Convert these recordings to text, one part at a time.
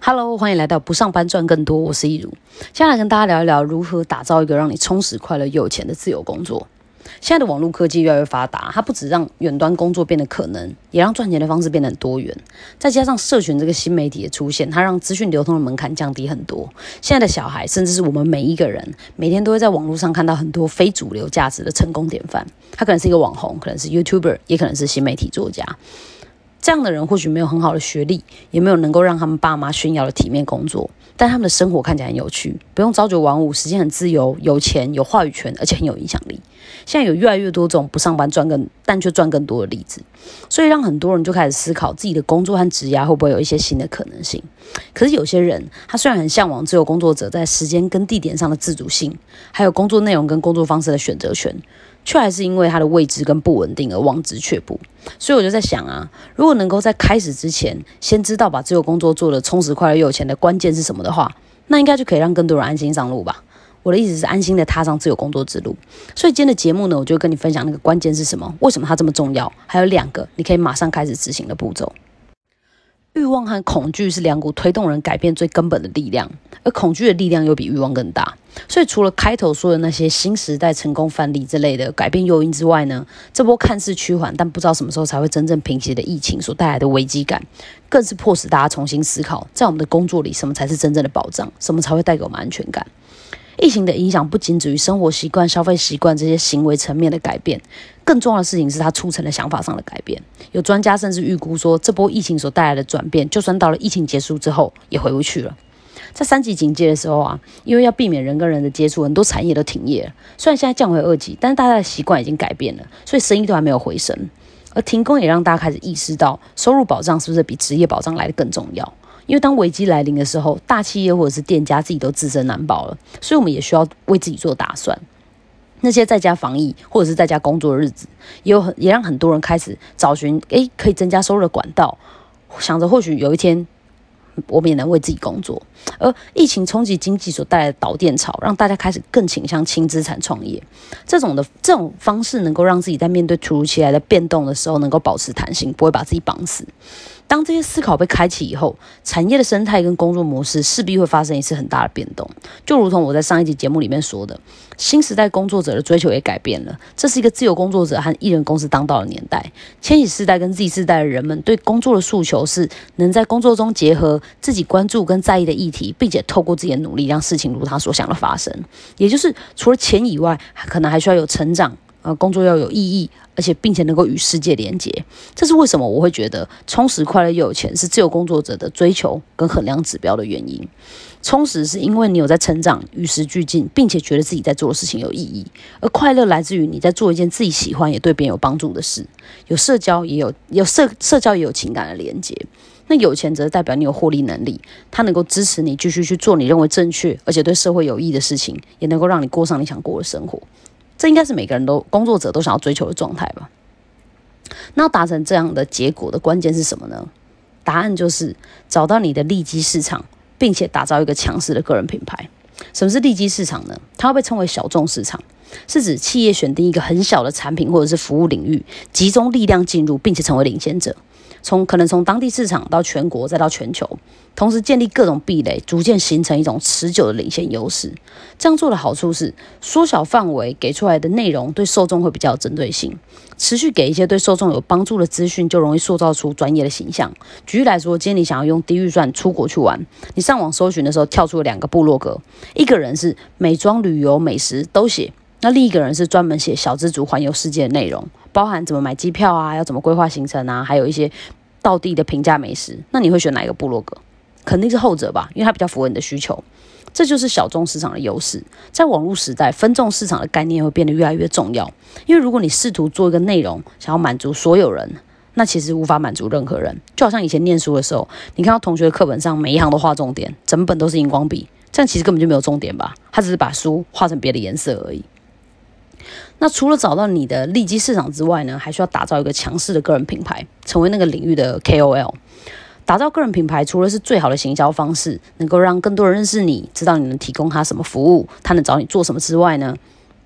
Hello，欢迎来到不上班赚更多，我是一如。接下来跟大家聊一聊如何打造一个让你充实、快乐又有钱的自由工作。现在的网络科技越来越发达，它不止让远端工作变得可能，也让赚钱的方式变得很多元。再加上社群这个新媒体的出现，它让资讯流通的门槛降低很多。现在的小孩，甚至是我们每一个人，每天都会在网络上看到很多非主流价值的成功典范。他可能是一个网红，可能是 YouTuber，也可能是新媒体作家。这样的人或许没有很好的学历，也没有能够让他们爸妈炫耀的体面工作，但他们的生活看起来很有趣，不用朝九晚五，时间很自由，有钱有话语权，而且很有影响力。现在有越来越多这种不上班赚更但却赚更多的例子，所以让很多人就开始思考自己的工作和职业会不会有一些新的可能性。可是有些人他虽然很向往自由工作者在时间跟地点上的自主性，还有工作内容跟工作方式的选择权。却还是因为它的未知跟不稳定而望之却步，所以我就在想啊，如果能够在开始之前先知道把自由工作做的充实、快乐又有钱的关键是什么的话，那应该就可以让更多人安心上路吧。我的意思是安心的踏上自由工作之路。所以今天的节目呢，我就跟你分享那个关键是什么，为什么它这么重要，还有两个你可以马上开始执行的步骤。欲望和恐惧是两股推动人改变最根本的力量，而恐惧的力量又比欲望更大。所以，除了开头说的那些新时代成功范例之类的改变诱因之外呢，这波看似趋缓但不知道什么时候才会真正平息的疫情所带来的危机感，更是迫使大家重新思考，在我们的工作里，什么才是真正的保障，什么才会带给我们安全感。疫情的影响不仅止于生活习惯、消费习惯这些行为层面的改变，更重要的事情是它促成了想法上的改变。有专家甚至预估说，这波疫情所带来的转变，就算到了疫情结束之后，也回不去了。在三级警戒的时候啊，因为要避免人跟人的接触，很多产业都停业了。虽然现在降回二级，但是大家的习惯已经改变了，所以生意都还没有回升。而停工也让大家开始意识到，收入保障是不是比职业保障来的更重要？因为当危机来临的时候，大企业或者是店家自己都自身难保了，所以我们也需要为自己做打算。那些在家防疫或者是在家工作的日子，也有很也让很多人开始找寻诶可以增加收入的管道，想着或许有一天我们也能为自己工作。而疫情冲击经济所带来的导电潮，让大家开始更倾向轻资产创业。这种的这种方式，能够让自己在面对突如其来的变动的时候，能够保持弹性，不会把自己绑死。当这些思考被开启以后，产业的生态跟工作模式势必会发生一次很大的变动。就如同我在上一集节目里面说的，新时代工作者的追求也改变了。这是一个自由工作者和艺人公司当道的年代。千禧世代跟 Z 世代的人们对工作的诉求是，能在工作中结合自己关注跟在意的议题，并且透过自己的努力，让事情如他所想的发生。也就是除了钱以外，可能还需要有成长。呃，工作要有意义，而且并且能够与世界连接，这是为什么我会觉得充实、快乐又有钱是自由工作者的追求跟衡量指标的原因。充实是因为你有在成长、与时俱进，并且觉得自己在做的事情有意义；而快乐来自于你在做一件自己喜欢也对别人有帮助的事，有社交也有有社社交也有情感的连接。那有钱则代表你有获利能力，它能够支持你继续去做你认为正确而且对社会有益的事情，也能够让你过上你想过的生活。这应该是每个人都工作者都想要追求的状态吧？那达成这样的结果的关键是什么呢？答案就是找到你的利基市场，并且打造一个强势的个人品牌。什么是利基市场呢？它会被称为小众市场，是指企业选定一个很小的产品或者是服务领域，集中力量进入，并且成为领先者。从可能从当地市场到全国再到全球，同时建立各种壁垒，逐渐形成一种持久的领先优势。这样做的好处是缩小范围，给出来的内容对受众会比较有针对性。持续给一些对受众有帮助的资讯，就容易塑造出专业的形象。举例来说，今天你想要用低预算出国去玩，你上网搜寻的时候跳出了两个部落格，一个人是美妆、旅游、美食都写，那另一个人是专门写小资族环游世界的内容，包含怎么买机票啊，要怎么规划行程啊，还有一些。到地的平价美食，那你会选哪一个部落格？肯定是后者吧，因为它比较符合你的需求。这就是小众市场的优势。在网络时代，分众市场的概念会变得越来越重要。因为如果你试图做一个内容，想要满足所有人，那其实无法满足任何人。就好像以前念书的时候，你看到同学的课本上每一行都画重点，整本都是荧光笔，这样其实根本就没有重点吧？他只是把书画成别的颜色而已。那除了找到你的利基市场之外呢，还需要打造一个强势的个人品牌，成为那个领域的 KOL。打造个人品牌，除了是最好的行销方式，能够让更多人认识你，知道你能提供他什么服务，他能找你做什么之外呢，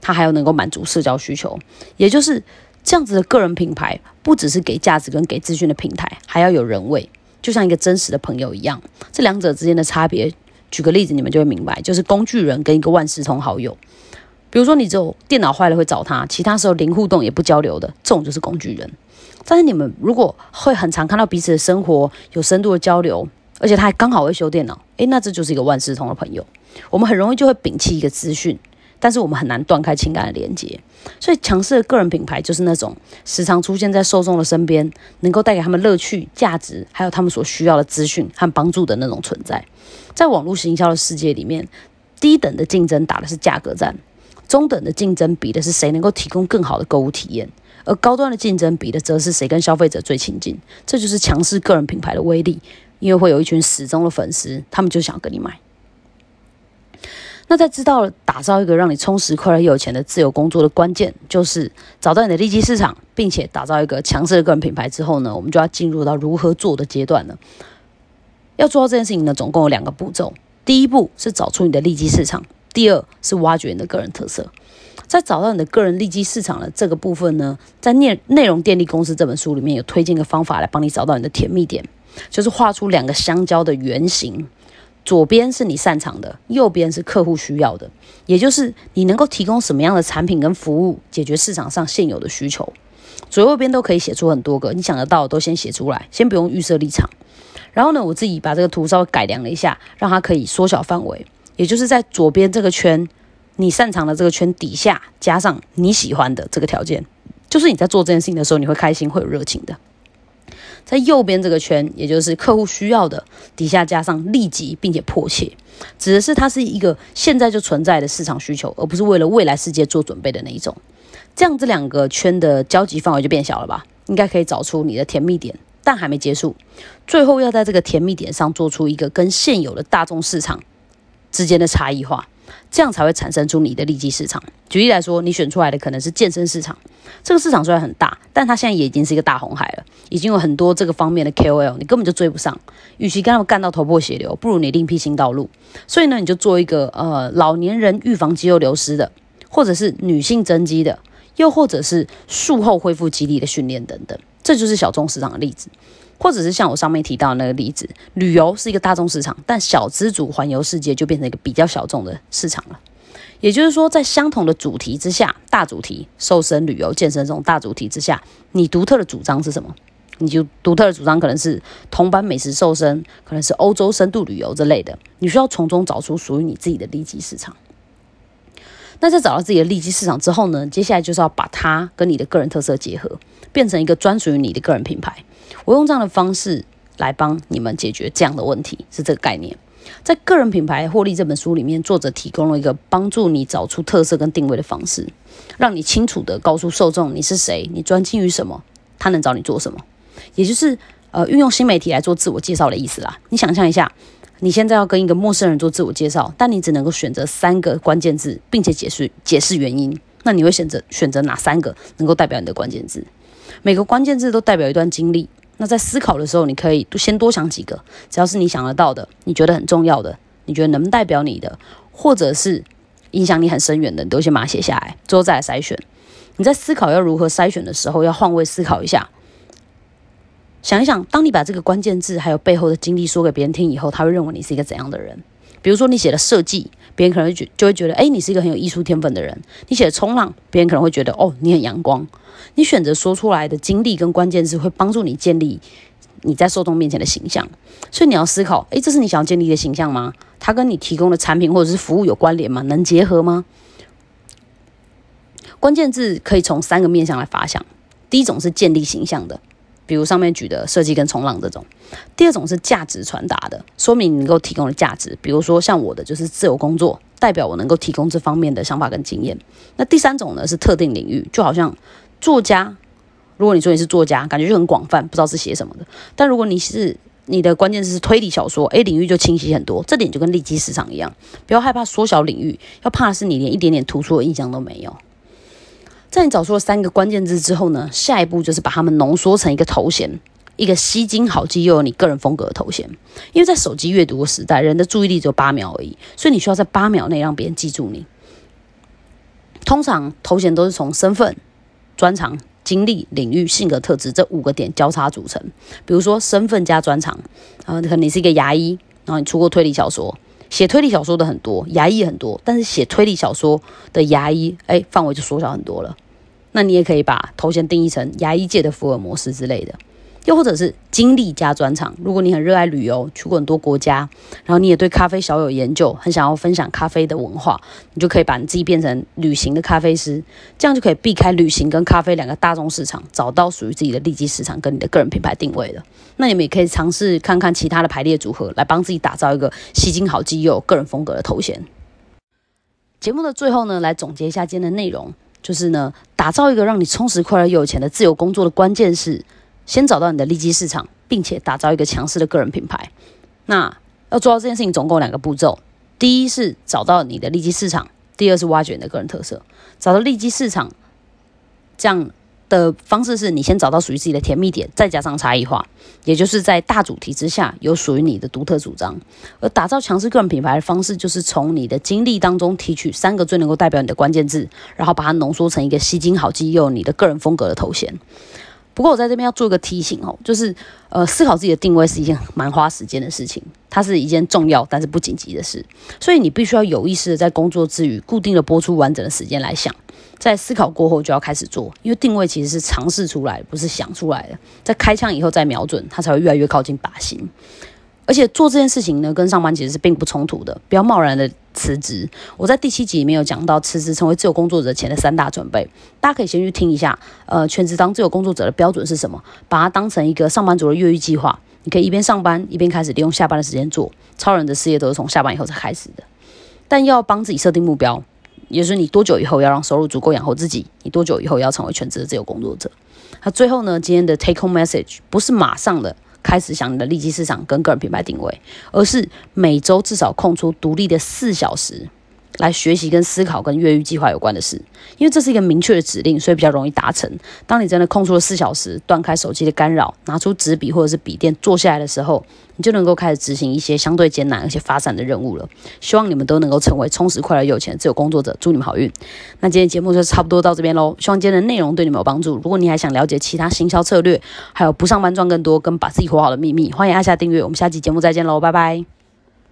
他还要能够满足社交需求，也就是这样子的个人品牌，不只是给价值跟给资讯的平台，还要有人味，就像一个真实的朋友一样。这两者之间的差别，举个例子，你们就会明白，就是工具人跟一个万事通好友。比如说，你只有电脑坏了会找他，其他时候零互动也不交流的，这种就是工具人。但是你们如果会很常看到彼此的生活，有深度的交流，而且他还刚好会修电脑，诶，那这就是一个万事通的朋友。我们很容易就会摒弃一个资讯。但是我们很难断开情感的连接，所以强势的个人品牌就是那种时常出现在受众的身边，能够带给他们乐趣、价值，还有他们所需要的资讯和帮助的那种存在。在网络营销的世界里面，低等的竞争打的是价格战，中等的竞争比的是谁能够提供更好的购物体验，而高端的竞争比的则是谁跟消费者最亲近。这就是强势个人品牌的威力，因为会有一群死忠的粉丝，他们就想跟你买。那在知道了打造一个让你充实、快乐又有钱的自由工作的关键，就是找到你的利基市场，并且打造一个强势的个人品牌之后呢，我们就要进入到如何做的阶段了。要做到这件事情呢，总共有两个步骤。第一步是找出你的利基市场，第二是挖掘你的个人特色。在找到你的个人利基市场的这个部分呢，在内内容电力公司这本书里面有推荐一个方法来帮你找到你的甜蜜点，就是画出两个相交的圆形。左边是你擅长的，右边是客户需要的，也就是你能够提供什么样的产品跟服务，解决市场上现有的需求。左右边都可以写出很多个，你想得到的都先写出来，先不用预设立场。然后呢，我自己把这个图稍微改良了一下，让它可以缩小范围，也就是在左边这个圈，你擅长的这个圈底下加上你喜欢的这个条件，就是你在做这件事情的时候，你会开心，会有热情的。在右边这个圈，也就是客户需要的底下加上立即并且迫切，指的是它是一个现在就存在的市场需求，而不是为了未来世界做准备的那一种。这样这两个圈的交集范围就变小了吧？应该可以找出你的甜蜜点，但还没结束，最后要在这个甜蜜点上做出一个跟现有的大众市场之间的差异化。这样才会产生出你的利基市场。举例来说，你选出来的可能是健身市场，这个市场虽然很大，但它现在也已经是一个大红海了，已经有很多这个方面的 KOL，你根本就追不上。与其跟他们干到头破血流，不如你另辟新道路。所以呢，你就做一个呃老年人预防肌肉流失的，或者是女性增肌的，又或者是术后恢复肌力的训练等等，这就是小众市场的例子。或者是像我上面提到的那个例子，旅游是一个大众市场，但小资主环游世界就变成一个比较小众的市场了。也就是说，在相同的主题之下，大主题瘦身、旅游、健身这种大主题之下，你独特的主张是什么？你就独特的主张可能是同班美食瘦身，可能是欧洲深度旅游之类的。你需要从中找出属于你自己的利基市场。那在找到自己的利基市场之后呢？接下来就是要把它跟你的个人特色结合，变成一个专属于你的个人品牌。我用这样的方式来帮你们解决这样的问题，是这个概念。在《个人品牌获利》这本书里面，作者提供了一个帮助你找出特色跟定位的方式，让你清楚的告诉受众你是谁，你专精于什么，他能找你做什么。也就是呃，运用新媒体来做自我介绍的意思啦。你想象一下。你现在要跟一个陌生人做自我介绍，但你只能够选择三个关键字，并且解释解释原因。那你会选择选择哪三个能够代表你的关键字？每个关键字都代表一段经历。那在思考的时候，你可以先多想几个，只要是你想得到的，你觉得很重要的，你觉得能代表你的，或者是影响你很深远的，你都先把它写下来，之后再来筛选。你在思考要如何筛选的时候，要换位思考一下。想一想，当你把这个关键字还有背后的经历说给别人听以后，他会认为你是一个怎样的人？比如说，你写的设计，别人可能会觉就会觉得，哎，你是一个很有艺术天分的人。你写的冲浪，别人可能会觉得，哦，你很阳光。你选择说出来的经历跟关键字，会帮助你建立你在受众面前的形象。所以你要思考，哎，这是你想要建立的形象吗？它跟你提供的产品或者是服务有关联吗？能结合吗？关键字可以从三个面向来发想。第一种是建立形象的。比如上面举的设计跟冲浪这种，第二种是价值传达的，说明你能够提供的价值。比如说像我的就是自由工作，代表我能够提供这方面的想法跟经验。那第三种呢是特定领域，就好像作家，如果你说你是作家，感觉就很广泛，不知道是写什么的。但如果你是你的关键是推理小说，诶，领域就清晰很多。这点就跟利基市场一样，不要害怕缩小领域，要怕的是你连一点点突出的印象都没有。在你找出了三个关键字之后呢，下一步就是把它们浓缩成一个头衔，一个吸睛好记又有你个人风格的头衔。因为在手机阅读的时代，人的注意力只有八秒而已，所以你需要在八秒内让别人记住你。通常头衔都是从身份、专长、经历、领域、性格特质这五个点交叉组成。比如说身份加专长，啊，可能你是一个牙医，然后你出过推理小说，写推理小说的很多，牙医很多，但是写推理小说的牙医，哎，范围就缩小很多了。那你也可以把头衔定义成牙医界的福尔摩斯之类的。又或者是经历加专长，如果你很热爱旅游，去过很多国家，然后你也对咖啡小有研究，很想要分享咖啡的文化，你就可以把你自己变成旅行的咖啡师，这样就可以避开旅行跟咖啡两个大众市场，找到属于自己的利基市场跟你的个人品牌定位了。那你们也可以尝试看看其他的排列组合，来帮自己打造一个吸睛好记又个人风格的头衔。节目的最后呢，来总结一下今天的内容，就是呢，打造一个让你充实、快乐又有钱的自由工作的关键是。先找到你的利基市场，并且打造一个强势的个人品牌。那要做到这件事情，总共两个步骤：第一是找到你的利基市场，第二是挖掘你的个人特色。找到利基市场，这样的方式是你先找到属于自己的甜蜜点，再加上差异化，也就是在大主题之下有属于你的独特主张。而打造强势个人品牌的方式，就是从你的经历当中提取三个最能够代表你的关键字，然后把它浓缩成一个吸睛好基友你的个人风格的头衔。不过我在这边要做一个提醒哦，就是呃，思考自己的定位是一件蛮花时间的事情，它是一件重要但是不紧急的事，所以你必须要有意识的在工作之余，固定的播出完整的时间来想，在思考过后就要开始做，因为定位其实是尝试出来，不是想出来的，在开枪以后再瞄准，它才会越来越靠近靶心。而且做这件事情呢，跟上班其实是并不冲突的。不要贸然的辞职。我在第七集里面有讲到辞职成为自由工作者前的三大准备，大家可以先去听一下。呃，全职当自由工作者的标准是什么？把它当成一个上班族的越狱计划。你可以一边上班一边开始利用下班的时间做。超人的事业都是从下班以后才开始的。但要帮自己设定目标，也就是你多久以后要让收入足够养活自己？你多久以后要成为全职的自由工作者？那最后呢？今天的 take home message 不是马上的。开始想你的利基市场跟个人品牌定位，而是每周至少空出独立的四小时。来学习跟思考跟越狱计划有关的事，因为这是一个明确的指令，所以比较容易达成。当你真的空出了四小时，断开手机的干扰，拿出纸笔或者是笔电坐下来的时候，你就能够开始执行一些相对艰难而且发散的任务了。希望你们都能够成为充实、快乐、有钱自由工作者，祝你们好运。那今天节目就差不多到这边喽，希望今天的内容对你们有帮助。如果你还想了解其他行销策略，还有不上班赚更多跟把自己活好的秘密，欢迎按下订阅。我们下期节目再见喽，拜拜。